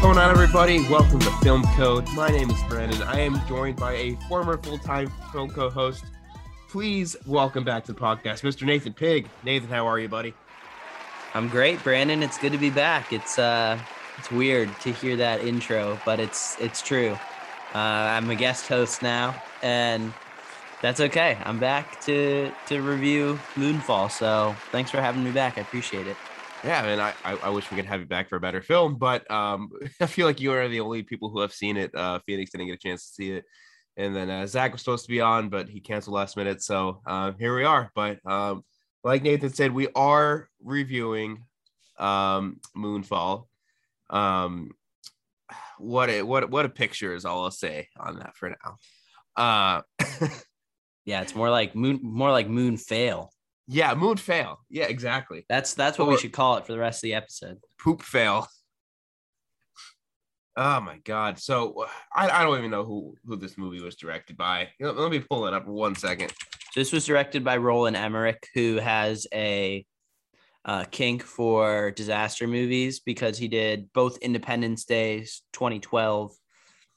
Going on, everybody? Welcome to Film Code. My name is Brandon. I am joined by a former full-time film co-host. Please welcome back to the podcast, Mr. Nathan Pigg. Nathan, how are you, buddy? I'm great, Brandon. It's good to be back. It's uh it's weird to hear that intro, but it's it's true. Uh, I'm a guest host now, and that's okay. I'm back to to review Moonfall. So thanks for having me back. I appreciate it. Yeah. I, I, I wish we could have you back for a better film, but um, I feel like you are the only people who have seen it. Uh, Phoenix didn't get a chance to see it, and then uh, Zach was supposed to be on, but he canceled last minute. So uh, here we are. But um, like Nathan said, we are reviewing um, Moonfall. Um, what a what what a picture is all I'll say on that for now. Uh, Yeah, it's more like moon, more like moon fail. yeah, moon fail. Yeah, exactly. That's that's what we should call it for the rest of the episode. Poop fail. Oh my god! So I, I don't even know who who this movie was directed by. Let me pull it up one second. This was directed by Roland Emmerich, who has a uh, kink for disaster movies because he did both Independence Days 2012,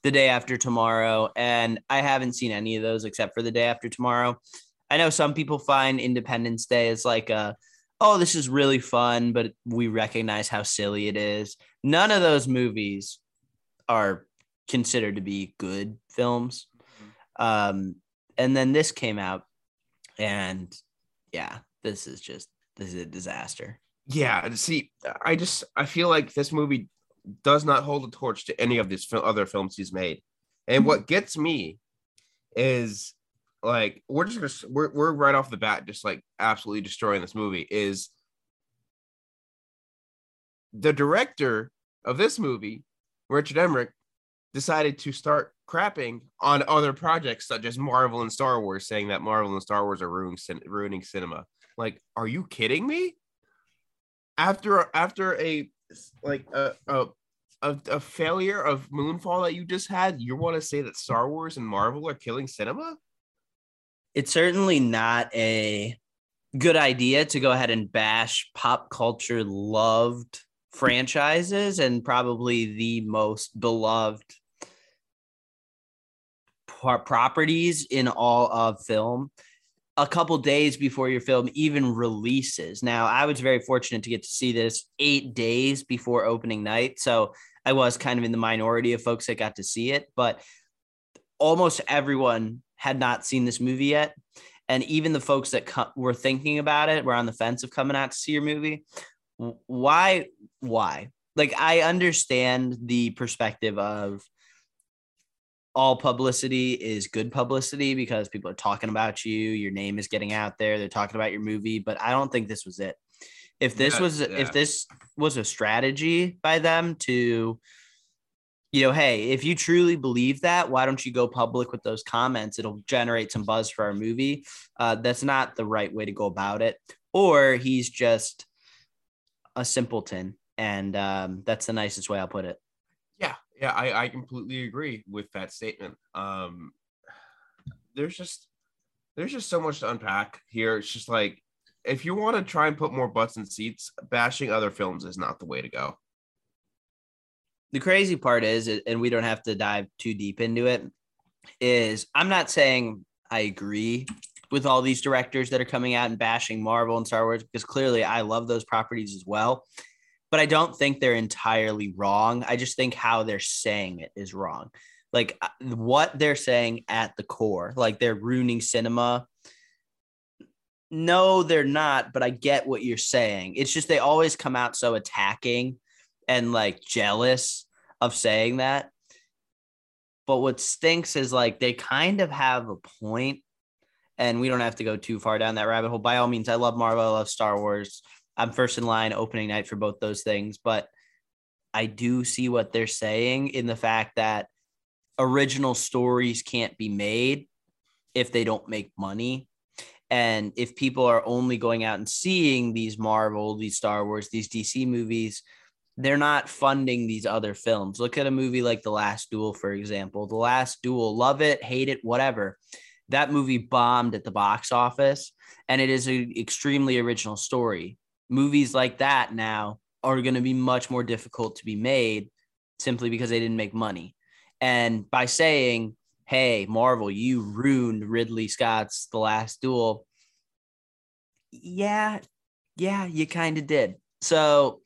The Day After Tomorrow, and I haven't seen any of those except for The Day After Tomorrow. I know some people find Independence Day as like a, oh, this is really fun, but we recognize how silly it is. None of those movies are considered to be good films. Um, and then this came out and yeah, this is just this is a disaster. Yeah, see, I just I feel like this movie does not hold a torch to any of these fil- other films he's made. And what gets me is like we're just gonna we're we're right off the bat just like absolutely destroying this movie is the director of this movie, Richard Emmerich, decided to start crapping on other projects such as Marvel and Star Wars, saying that Marvel and Star Wars are ruining ruining cinema. Like, are you kidding me? After after a like a a, a, a failure of Moonfall that you just had, you want to say that Star Wars and Marvel are killing cinema? It's certainly not a good idea to go ahead and bash pop culture loved franchises and probably the most beloved properties in all of film a couple days before your film even releases. Now, I was very fortunate to get to see this 8 days before opening night, so I was kind of in the minority of folks that got to see it, but almost everyone had not seen this movie yet. And even the folks that co- were thinking about it were on the fence of coming out to see your movie. Why? Why? Like, I understand the perspective of all publicity is good publicity because people are talking about you, your name is getting out there, they're talking about your movie, but I don't think this was it. If this Yeah, was yeah. if this was a strategy by them to you know, hey, if you truly believe that, why don't you go public with those comments? It'll generate some buzz for our movie. Uh, that's not the right way to go about it. Or he's just a simpleton, and um, that's the nicest way I'll put it. Yeah, I, I completely agree with that statement. Um, there's just there's just so much to unpack here. It's just like if you want to try and put more butts in seats, bashing other films is not the way to go. the crazy part is, and we don't have to dive too deep into it, is I'm not saying I agree with all these directors that are coming out and bashing Marvel and Star Wars because clearly I love those properties as well. But I don't think they're entirely wrong. I just think how they're saying it is wrong. Like uh, what they're saying at the core, like they're ruining cinema. No, they're not, but I get what you're saying. It's just they always come out so attacking and like jealous of saying that. But what stinks is like they kind of have a point, and we don't have to go too far down that rabbit hole. By all means, I love Marvel, I love Star Wars. I'm first in line opening night for both those things, but I do see what they're saying in the fact that original stories can't be made if they don't make money. And if people are only going out and seeing these Marvel, these Star Wars, these DC movies they're not funding these other films. Look at a movie like The Last Duel, for example. The Last Duel, love it, hate it, whatever. That movie bombed at the box office, and it is an extremely original story. Movies like that now are going to be much more difficult to be made simply because they didn't make money. And by saying, hey, Marvel, you ruined Ridley Scott's The Last Duel, yeah, yeah, you kind of did. So,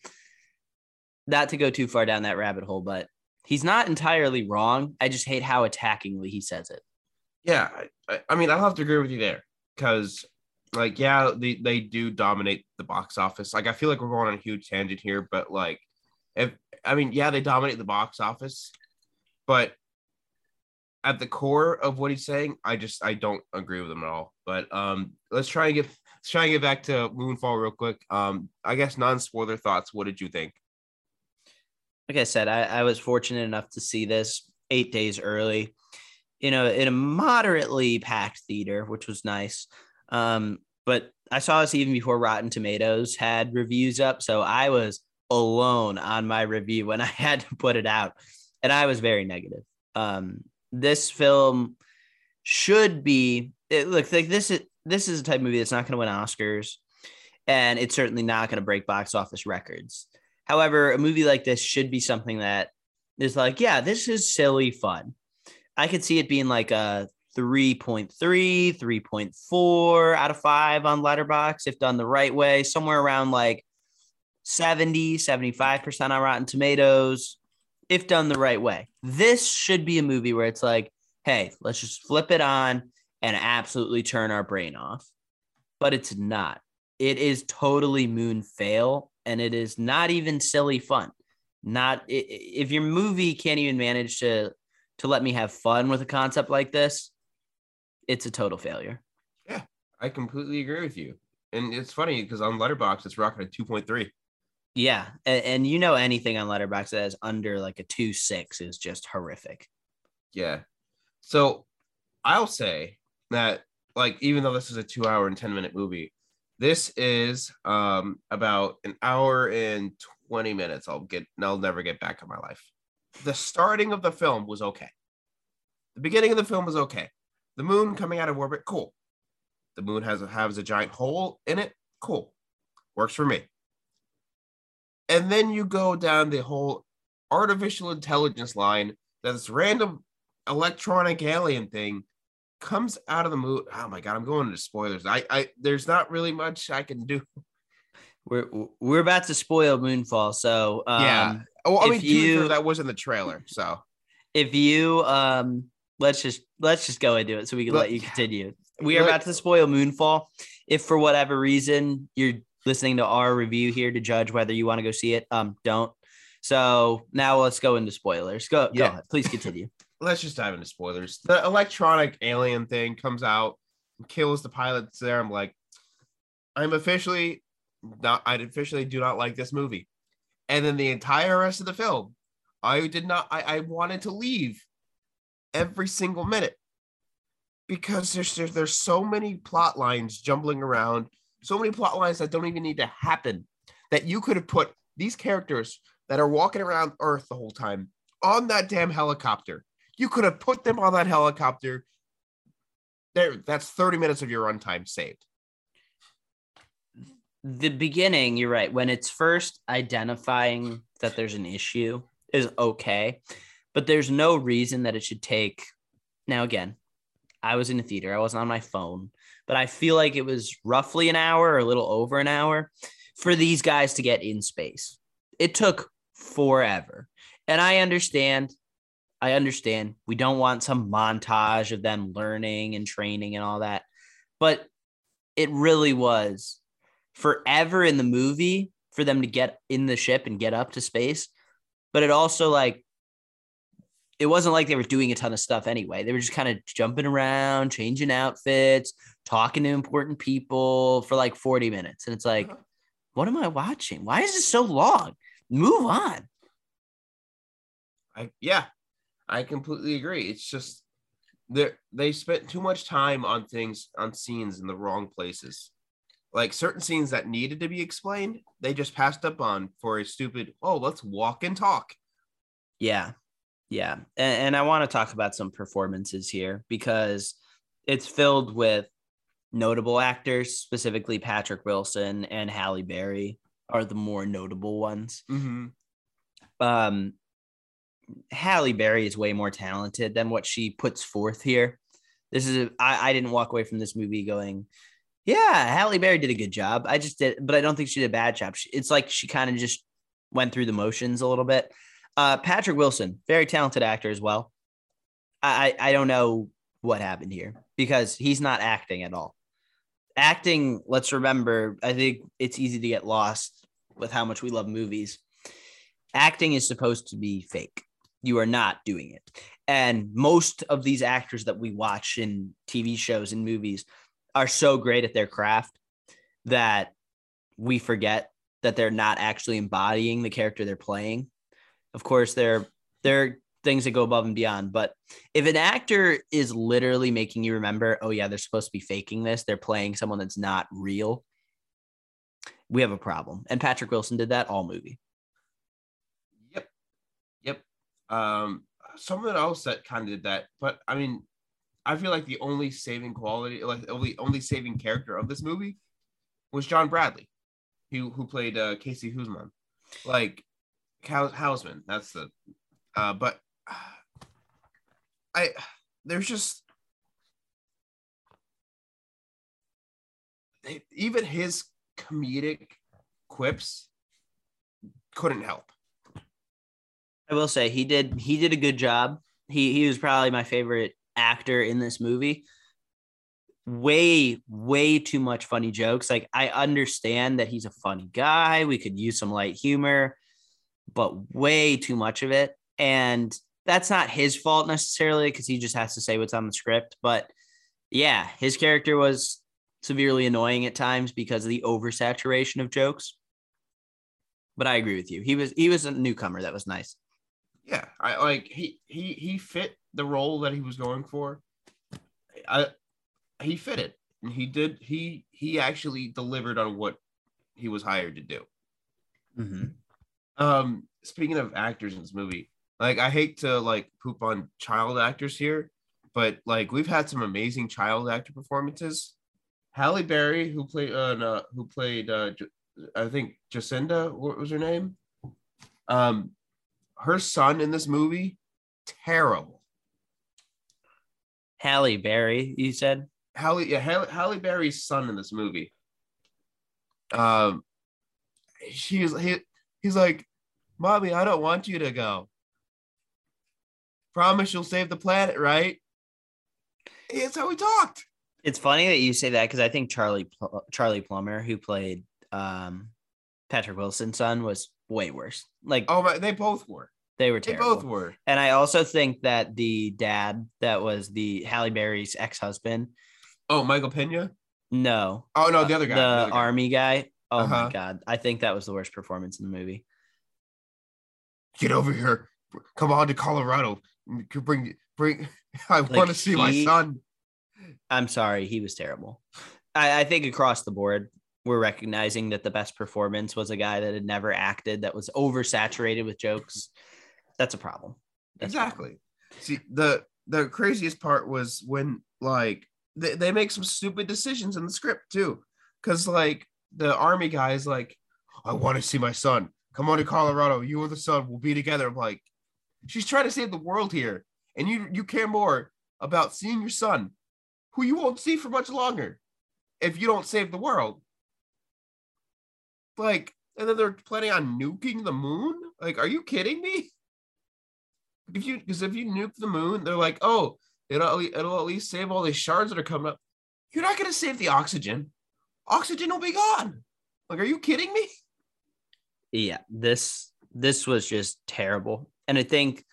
not to go too far down that rabbit hole, but he's not entirely wrong. I just hate how attackingly he says it. Yeah, I, I mean, I'll have to agree with you there because, like, yeah, they, they do dominate the box office. Like, I feel like we're going on a huge tangent here, but like, if I mean, yeah, they dominate the box office, but at the core of what he's saying, I just I don't agree with him at all. But um, let's try and get let's try and get back to Moonfall real quick. Um, I guess non spoiler thoughts. What did you think? Like I said, I, I was fortunate enough to see this eight days early, you know, in a moderately packed theater, which was nice. Um, but I saw this even before Rotten Tomatoes had reviews up, so I was alone on my review when I had to put it out, and I was very negative. Um, this film should be it looks like this is this is a type of movie that's not going to win Oscars, and it's certainly not going to break box office records. However, a movie like this should be something that is like, yeah, this is silly fun. I could see it being like a 3.3, 3.4 out of 5 on Letterboxd if done the right way, somewhere around like 70, 75% on Rotten Tomatoes if done the right way. This should be a movie where it's like, hey, let's just flip it on and absolutely turn our brain off. But it's not. It is totally moon fail and it is not even silly fun. Not if your movie can't even manage to to let me have fun with a concept like this, it's a total failure. Yeah, I completely agree with you. And it's funny because on Letterboxd it's rocking a 2.3. Yeah, and, and, you know anything on Letterboxd that is under like a two six is just horrific. Yeah. So I'll say that like even though this is a two hour and 10 minute movie, this is um about an hour and 20 minutes. I'll get I'll never get back in my life. The starting of the film was okay. The beginning of the film was okay. The moon coming out of orbit, cool. The moon has a, has a giant hole in it, cool. Works for me. And then you go down the whole artificial intelligence line that this random electronic alien thing comes out of the moon. Oh my god, I'm going into spoilers. I, I there's not really much I can do. We're we're about to spoil Moonfall, so um, yeah. Oh, I mean, you, that was in the trailer. So if you um, let's just let's just go into it so we can let, let you continue. We are about to spoil Moonfall. If for whatever reason you're listening to our review here to judge whether you want to go see it, um, don't. So now let's go into spoilers. Go, yeah. go ahead. Please continue let's just dive into spoilers. The electronic alien thing comes out kills the pilots there. I'm like, I'm officially not, I officially do not like this movie. And then the entire rest of the film, I did not, I, I wanted to leave every single minute because there's, there's so many plot lines jumbling around, so many plot lines that don't even need to happen that you could have put these characters that are walking around Earth the whole time on that damn helicopter you could have put them on that helicopter. There, that's 30 minutes of your runtime saved. The beginning, you're right. When it's first identifying that there's an issue is okay, but there's no reason that it should take. Now, again, I was in a theater, I wasn't on my phone, but I feel like it was roughly an hour or a little over an hour for these guys to get in space. It took forever. And I understand I understand we don't want some montage of them learning and training and all that, but it really was forever in the movie for them to get in the ship and get up to space. But it also like it wasn't like they were doing a ton of stuff anyway. They were just kind of jumping around, changing outfits, talking to important people for like 40 minutes. And it's like, uh-huh. what am I watching? Why is this so long? Move on. I yeah, I completely agree. It's just they they spent too much time on things on scenes in the wrong places. like certain scenes that needed to be explained, they just passed up on for a stupid, oh, let's walk and talk. Yeah. Yeah. And, and I want to talk about some performances here because it's filled with notable actors, specifically Patrick Wilson and Halle Berry are the more notable ones. Mm-hmm. Um, Halle Berry is way more talented than what she puts forth here. This is I didn't walk away from this movie going, yeah, Halle Berry did a good job. I just did, but I don't think she did a bad job. She, it's like she kind of just went through the motions a little bit. Uh, Patrick Wilson, very talented actor as well. I, I don't know what happened here because he's not acting at all. Acting, let's remember, I think it's easy to get lost with how much we love movies. Acting is supposed to be fake. You are not doing it. And most of these actors that we watch in TV shows and movies are so great at their craft that we forget that they're not actually embodying the character they're playing. Of course, there there are things that go above and beyond, but if an actor is literally making you remember, oh yeah, they're supposed to be faking this, they're playing someone that's not real, we have a problem. And Patrick Wilson did that all movie. Yep. Yep. Um, someone else that kind of did that, but I mean, I feel like the only saving quality, like only only saving character of this movie, was John Bradley, who who played uh, Casey Husman, like Houseman. That's the, uh, but I there's just even his comedic quips couldn't help. I will say he did he did a good job. He he was probably my favorite actor in this movie. Way, way too much funny jokes. Like, I understand that he's a funny guy. We could use some light humor, but way too much of it. And that's not his fault necessarily because he just has to say what's on the script. But yeah, his character was severely annoying at times because of the oversaturation of jokes. But I agree with you. He was he was a newcomer that was nice. Yeah, I like he he he fit the role that he was going for. I he fit it. And he did he he actually delivered on what he was hired to do. Mm-hmm. Um speaking of actors in this movie, like I hate to like poop on child actors here, but like we've had some amazing child actor performances. Halle Berry, who played uh, uh who played uh I think Jocinda, what was her name? Um her son in this movie, terrible. Halle Berry, you said? Halle, yeah, Halle, Halle Berry's son in this movie. Um, he's he, he's like, "Mommy, I don't want you to go. Promise you'll save the planet, right?" It's how we talked. It's funny that you say that because I think Charlie Charlie Plummer, who played um, Patrick Wilson's son, was way worse. Like, oh my, they both were. They were terrible. They both were. And I also think that the dad that was the Halle Berry's ex-husband. Oh, Michael Pena? No. Oh no, the other guy. The, the other guy. army guy. Oh uh-huh. my god. I think that was the worst performance in the movie. Get over here. Come on to Colorado. Bring bring I like want to see he, my son. I'm sorry, he was terrible. I, I think across the board, we're recognizing that the best performance was a guy that had never acted, that was oversaturated with jokes that's a problem. That's exactly. A problem. See, the the craziest part was when like they, they make some stupid decisions in the script too. Cause like the army guy is like, I want to see my son. Come on to Colorado. You and the son will be together. I'm like, she's trying to save the world here. And you you care more about seeing your son, who you won't see for much longer if you don't save the world. Like, and then they're planning on nuking the moon? Like, are you kidding me? if you because if you nuke the moon, they're like, oh, it'll it'll at least save all these shards that are coming up. You're not gonna save the oxygen. Oxygen will be gone. Like, are you kidding me? Yeah, this this was just terrible. And I think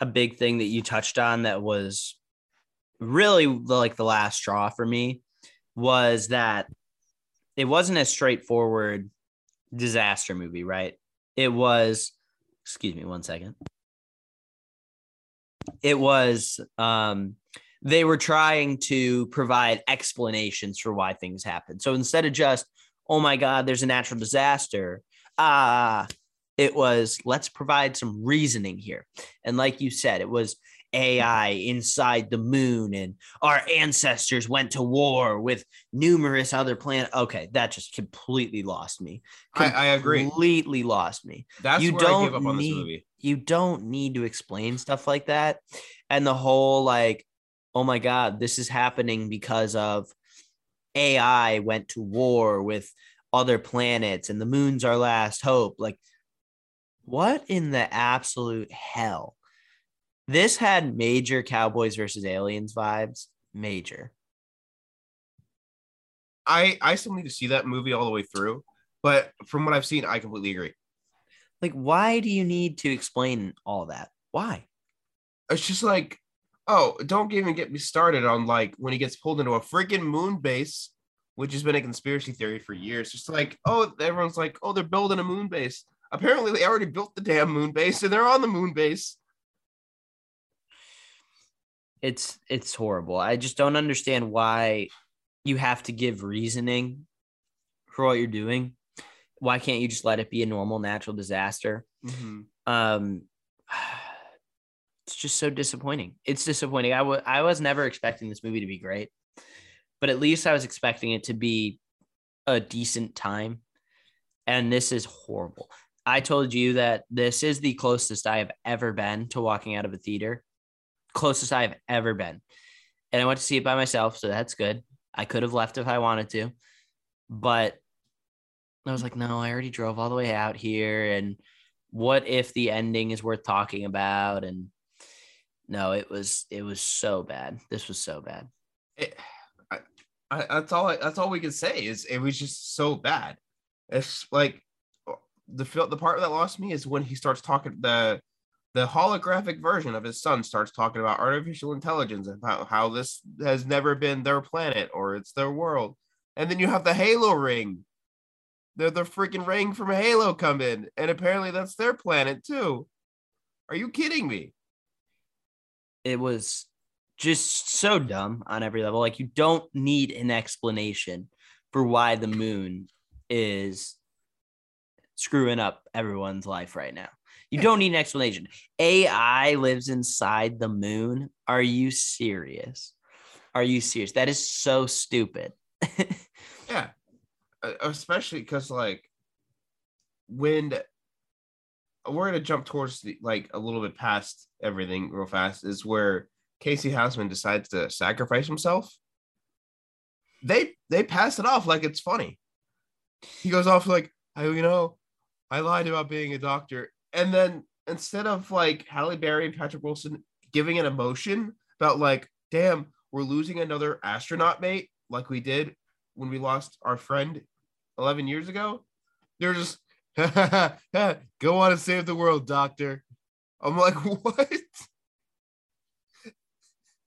a big thing that you touched on that was really like the last straw for me was that it wasn't a straightforward disaster movie, right? It was, excuse me one second it was um, they were trying to provide explanations for why things happened. So instead of just oh my God, there's a natural disaster. Ah, it was let's provide some reasoning here. And like you said, it was AI inside the moon and our ancestors went to war with numerous other planets. Okay, that just completely lost me. I, I agree. Completely lost me. That's you where I don't give up on this need- movie. You don't need to explain stuff like that. And the whole like, oh my God, this is happening because of AI went to war with other planets and the moon's our last hope. Like, what in the absolute hell? This had major Cowboys versus Aliens vibes. Major. I I still need to see that movie all the way through, but from what I've seen, I completely agree. Like, why do you need to explain all that? Why? It's just like, oh, don't even get me started on like when he gets pulled into a freaking moon base, which has been a conspiracy theory for years. Just like, oh, everyone's like, oh, they're building a moon base. Apparently, they already built the damn moon base, and they're on the moon base. It's it's horrible. I just don't understand why you have to give reasoning for what you're doing. Why can't you just let it be a normal natural disaster? Um it's just so disappointing. It's disappointing. I wa- I was never expecting this movie to be great. But at least I was expecting it to be a decent time. And this is horrible. I told you that this is the closest I have ever been to walking out of a theater. Closest I have ever been. And I went to see it by myself, so that's good. I could have left if I wanted to. But I was like, no, I already drove all the way out here. And what if the ending is worth talking about? And no, it was it was so bad. This was so bad. It, I, I, that's all. That's all we can say is it was just so bad. It's like the the part that lost me is when he starts talking the the holographic version of his son starts talking about artificial intelligence and about how this has never been their planet or it's their world, and then you have the Halo ring. The the freaking ring from Halo come in, and apparently that's their planet too. Are you kidding me? It was just so dumb on every level. Like you don't need an explanation for why the moon is screwing up everyone's life right now. You don't need an explanation. AI lives inside the moon. Are you serious? Are you serious? That is so stupid. Yeah, Uh, especially because like when we're gonna jump towards the like a little bit past everything real fast is where Casey Houseman decides to sacrifice himself. They they pass it off like it's funny. He goes off like, I you know, I lied about being a doctor, and then instead of like Halle Berry and Patrick Wilson giving an emotion about like, damn, we're losing another astronaut mate like we did when we lost our friend 11 years ago, they're just go on and save the world, doctor. I'm like, what?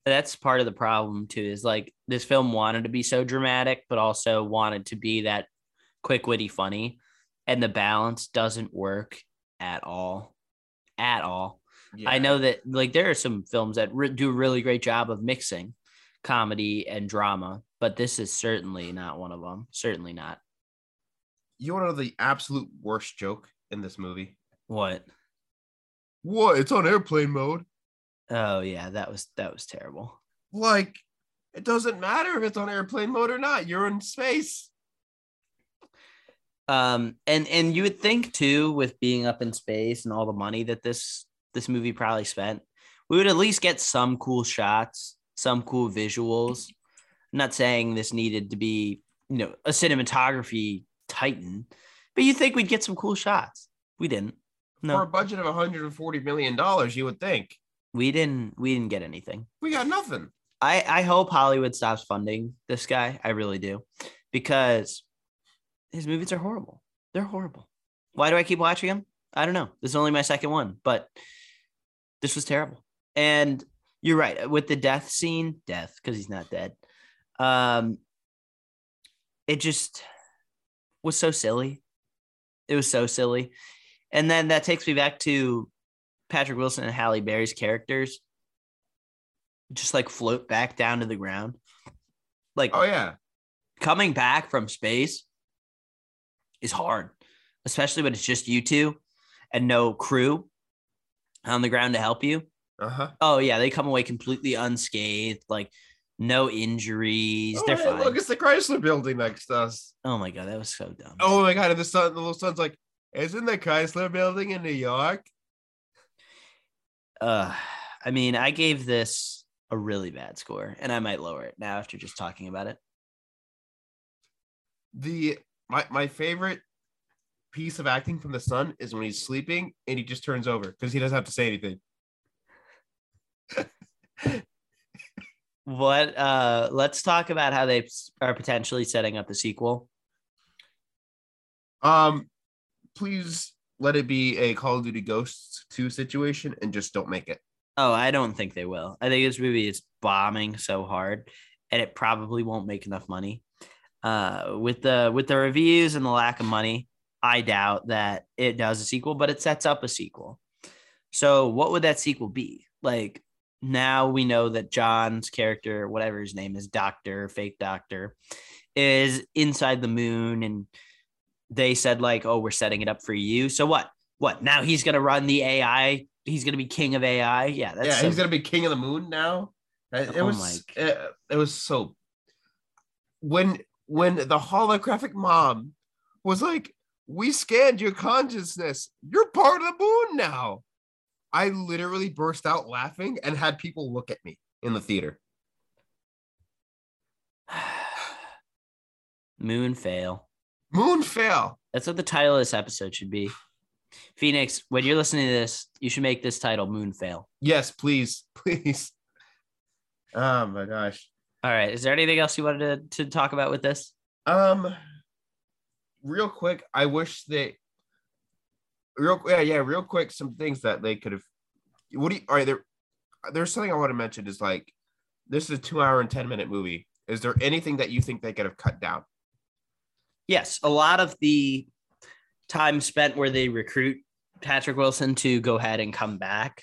That's part of the problem too. Is like this film wanted to be so dramatic, but also wanted to be that quick, witty, funny, and the balance doesn't work at all, at all. I know that like there are some films that re- do a really great job of mixing comedy and drama, but this is certainly not one of them. Certainly not. You want to know the absolute worst joke in this movie? What? What? It's on airplane mode. Oh yeah, that was that was terrible. Like, it doesn't matter if it's on airplane mode or not. You're in space. Um, and and you would think too, with being up in space and all the money that this this movie probably spent, we would at least get some cool shots, some cool visuals. I'm not saying this needed to be, you know, a cinematography titan, but you think we'd get some cool shots. We didn't. No. For a budget of 140 million dollars, you would think we didn't. We didn't get anything. we got nothing. I I hope Hollywood stops funding this guy. I really do, because his movies are horrible. They're horrible. Why do I keep watching them? I don't know. This is only my second one, but this was terrible. And you're right with the death scene, death because he's not dead. Um, it just was so silly. It was so silly, and then that takes me back to Patrick Wilson and Halle Berry's characters just like float back down to the ground. Like Oh yeah, coming back from space is hard, especially when it's just you two and no crew on the ground to help you. Uh huh. Oh yeah, they come away completely unscathed, like no injuries. Oh, They're fine. Look, it's the Chrysler building next to us. oh my god, that was so dumb. Oh my god! And the son, the little son's like, "Isn't the Chrysler building in New York?" Uh, I mean, I gave this a really bad score, and I might lower it now after just talking about it. The my my favorite piece of acting from the son is when he's sleeping and he just turns over because he doesn't have to say anything. What? Uh, let's talk about how they are potentially setting up the sequel. Um, please let it be a Call of Duty Ghosts 2 situation and just don't make it. Oh, I don't think they will. I think this movie is bombing so hard, and it probably won't make enough money. Uh, with the with the reviews and the lack of money, I doubt that it does a sequel, but it sets up a sequel. So, what would that sequel be? Like now we know that John's character, whatever his name is, Doctor, fake Doctor, is inside the moon, and they said like, "Oh, we're setting it up for you." So what? What now? He's gonna run the AI. He's gonna be king of AI. Yeah, that's yeah, so- he's gonna be king of the moon now. It, it Oh was it, eh, it was so when when the holographic mom was like, "We scanned your consciousness. You're part of the moon now." I literally burst out laughing and had people look at me in the theater. Moon fail. Moon fail. That's what the title of this episode should be. Phoenix, when you're listening to this, you should make this title Moon Fail. Yes, please, please. Oh my gosh. All right. Is there anything else you wanted to, to talk about with this? Um, real quick, I wish they real yeah yeah real quick some things that they could have. What do you? All right, there. There's something I want to mention. Is like this is a two hour and ten minute movie. Is there anything that you think they could have cut down? Yes. A lot of the time spent where they recruit Patrick Wilson to go ahead and come back.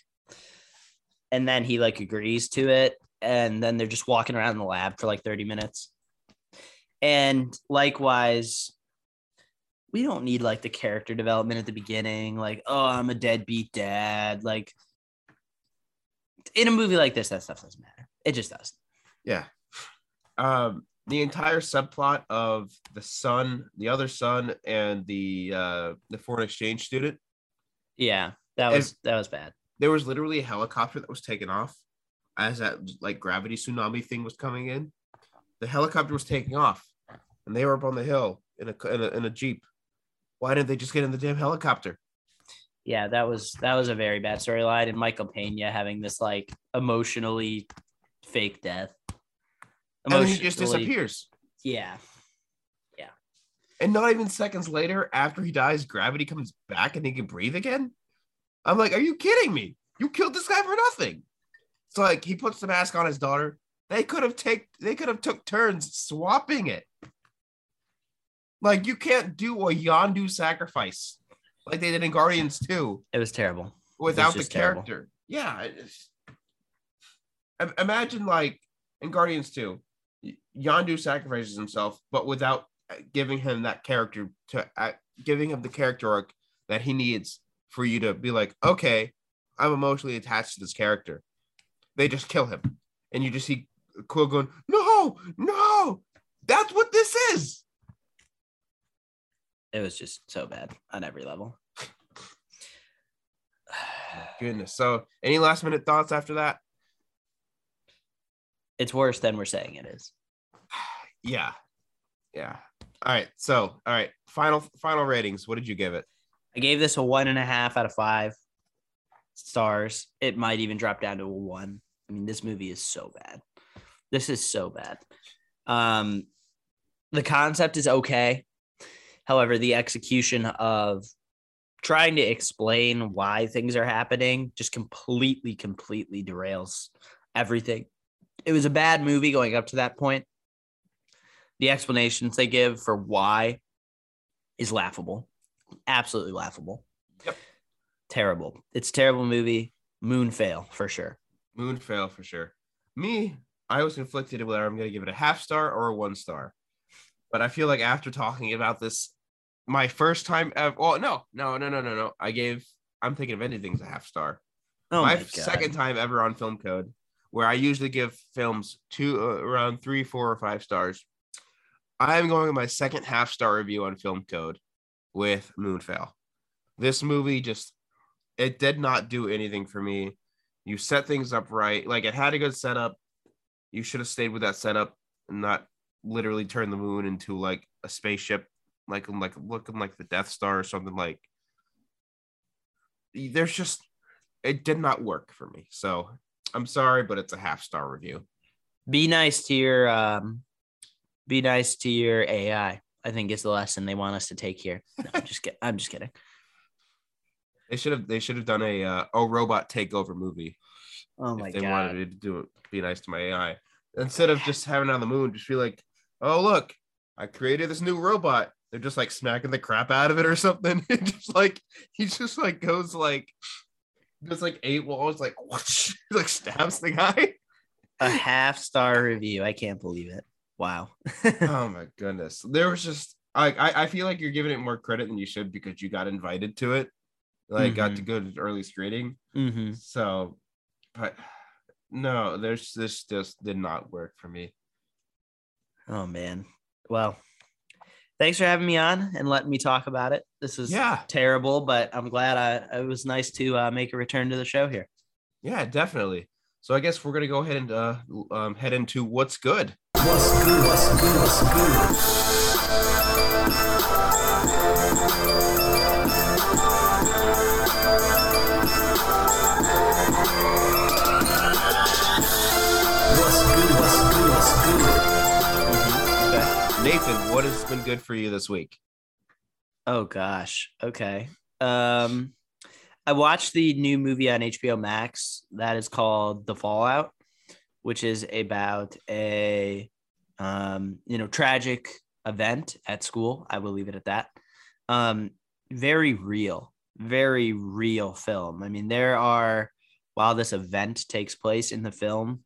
And then he like agrees to it. And then they're just walking around the lab for like 30 minutes. And likewise, we don't need like the character development at the beginning, like, oh, I'm a deadbeat dad. Like in a movie like this, that stuff doesn't matter. It just doesn't. Yeah. Um, the entire subplot of the son, the other son, and the uh the foreign exchange student. Yeah. That And- was that was bad. there was literally a helicopter that was taken off as that like gravity tsunami thing was coming in. The helicopter was taking off, and they were up on the hill in a in a, in a jeep. Why didn't they just get in the damn helicopter? yeah, that was that was a very bad storyline, and Michael Pena having this like emotionally fake death. And then he just disappears. Yeah, yeah. And not even seconds later, after he dies, gravity comes back and he can breathe again. I'm like, are you kidding me? You killed this guy for nothing. It's like he puts the mask on his daughter. They could have take they could have took turns swapping it. Like you can't do a Yondu sacrifice like they did in Guardians 2 it was terrible. without the just terrible. character. Yeah. Imagine like in Guardians 2, Y- Yondu sacrifices himself, but without uh, giving him that character to uh, giving him the character arc that he needs for you to be like, okay, I'm emotionally attached to this character. They just kill him, and you just see Quill going, no, no, that's what this is. It was just so bad on every level. Goodness. So, any last minute thoughts after that? It's worse than we're saying it is. Yeah. Yeah. All right. So, all right. Final final ratings. What did you give it? I gave this a one and a half out of five stars. It might even drop down to a one. I mean, this movie is so bad. This is so bad. Um, the concept is okay. However, the execution of trying to explain why things are happening just completely, completely derails everything. It was a bad movie going up to that point. The explanations they give for why is laughable absolutely laughable. Yep. Terrible. It's a terrible movie. Moon fail for sure. Moon fail for sure. Me, I was conflicted whether I'm going to give it a half star or a one star. But I feel like after talking about this my first time ever. Well, no, no, no, no, no, no. I gave. I'm thinking of anything's a half star. Oh my, my, second time ever on Film Code, where I usually give films two uh, around three, four, or five stars. I'm going with my second half star review on Film Code with Moonfall. This movie just it did not do anything for me. You set things up right, like it had a good setup. You should have stayed with that setup and not literally turn the moon into like a spaceship, like like looking like the Death Star or something like. There's just it did not work for me. So I'm sorry, but it's a half star review. Be nice to your um, be nice to your AI. I think is the lesson they want us to take here. No, I'm just kidding. I'm just kidding. They should have they should have done a uh, a robot takeover movie Oh my if they god. wanted to do it. Be nice to my AI instead of just having it on the moon. Just be like, oh look, I created this new robot. They're just like smacking the crap out of it or something. It just like he just like goes like does like eight walls like whoosh, like stabs the guy. A half star review. I can't believe it. Wow. oh my goodness. There was just I, I I feel like you're giving it more credit than you should because you got invited to it. Like got to go to early screening. hmm So but no, there's this just did not work for me. Oh man. Well, thanks for having me on and letting me talk about it. This is Yeah. terrible, but I'm glad I it was nice to uh, make a return to the show here. Yeah, definitely. So I guess we're gonna go ahead and uh, um, head into what's good. Okay. What has been good for you this week? Oh gosh. Okay. Um I watched the new movie on HBO Max that is called The Fallout, which is about a um, you know, tragic event at school. I will leave it at that. Um very real, very real film. I mean, there are while this event takes place in the film,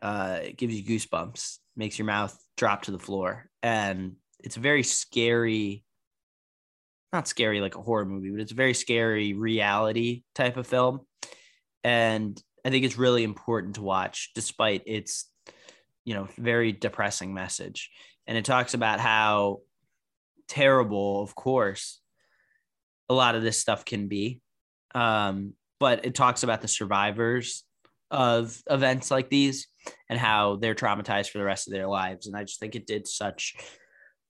uh, it gives you goosebumps, makes your mouth drop to the floor, and it's a very scary not scary like a horror movie, but it's a very scary reality type of film. And I think it's really important to watch despite its, you know, very depressing message. And it talks about how terrible, of course, a lot of this stuff can be. Um, but it talks about the survivors of events like these and how they're traumatized for the rest of their lives. And I just think it did such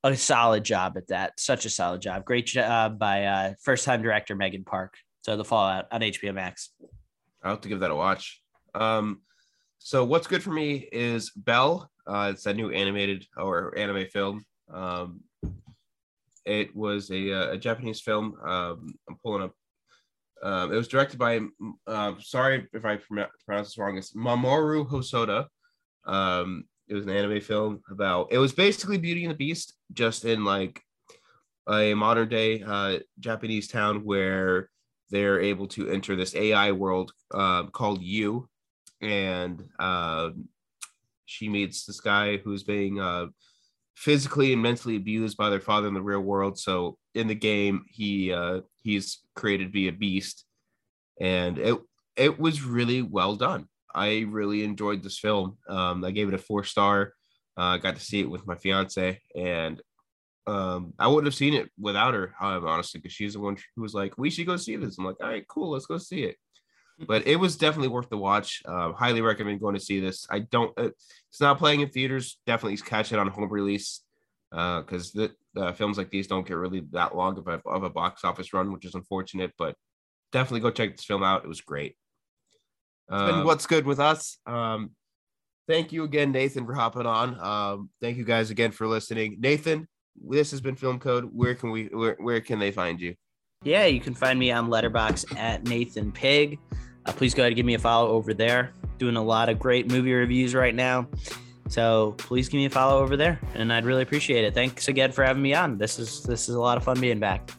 a solid job at that. Such a solid job. Great job by uh, first time director Megan Park. So the Fallout on HBO Max. I'll have to give that a watch. Um, so what's good for me is Belle. Uh, it's a new animated or anime film. Um, it was a, uh, a Japanese film. Um, I'm pulling up. Um, it was directed by. Uh, sorry if I pronounce this wrong. It's Mamoru Hosoda. Um, it was an anime film about. It was basically Beauty and the Beast, just in like a modern day uh, Japanese town where they're able to enter this AI world uh, called U, and uh, she meets this guy who's being uh, physically and mentally abused by their father in the real world. So in the game, he uh, he's created to be a beast, and it it was really well done. I really enjoyed this film. Um, I gave it a four star. I uh, got to see it with my fiance, and um, I wouldn't have seen it without her, um, honestly, because she's the one who was like, "We should go see this." I'm like, "All right, cool, let's go see it." But it was definitely worth the watch. Uh, highly recommend going to see this. I don't. Uh, it's not playing in theaters. Definitely catch it on home release because the uh, films like these don't get really that long of a of a box office run, which is unfortunate. But definitely go check this film out. It was great. and Um, what's good with us? Um, thank you again, Nathan, for hopping on. Um, thank you guys again for listening. Nathan, this has been Film Code. Where can we where, where can they find you? Yeah, you can find me on Letterboxd at Nathan Pigg. Uh, please go ahead and give me a follow over there. Doing a lot of great movie reviews right now. So please give me a follow over there, and I'd really appreciate it. Thanks again for having me on. This is this is a lot of fun being back.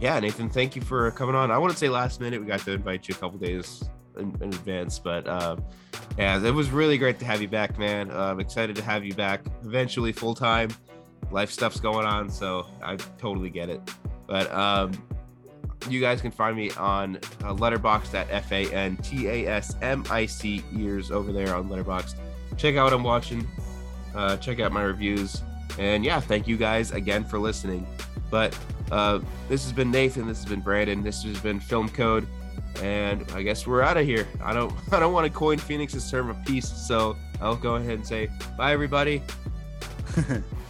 Yeah, Nathan, thank you for coming on. I wouldn't say last minute. We got to invite you a couple days in, in advance, but um, yeah, it was really great to have you back, man. Uh, I'm excited to have you back eventually full time. life stuff's going on, so I totally get it. But um, you guys can find me on uh, Letterboxd at F A N T A S M I C ears over there on Letterboxd. Check out what I'm watching. Uh, check out my reviews. And yeah, thank you guys again for listening. But uh, this has been Nathan. This has been Brandon. This has been Film Code. And I guess we're out of here. I don't I don't want to coin Phoenix's term of peace, so I'll go ahead and say bye everybody.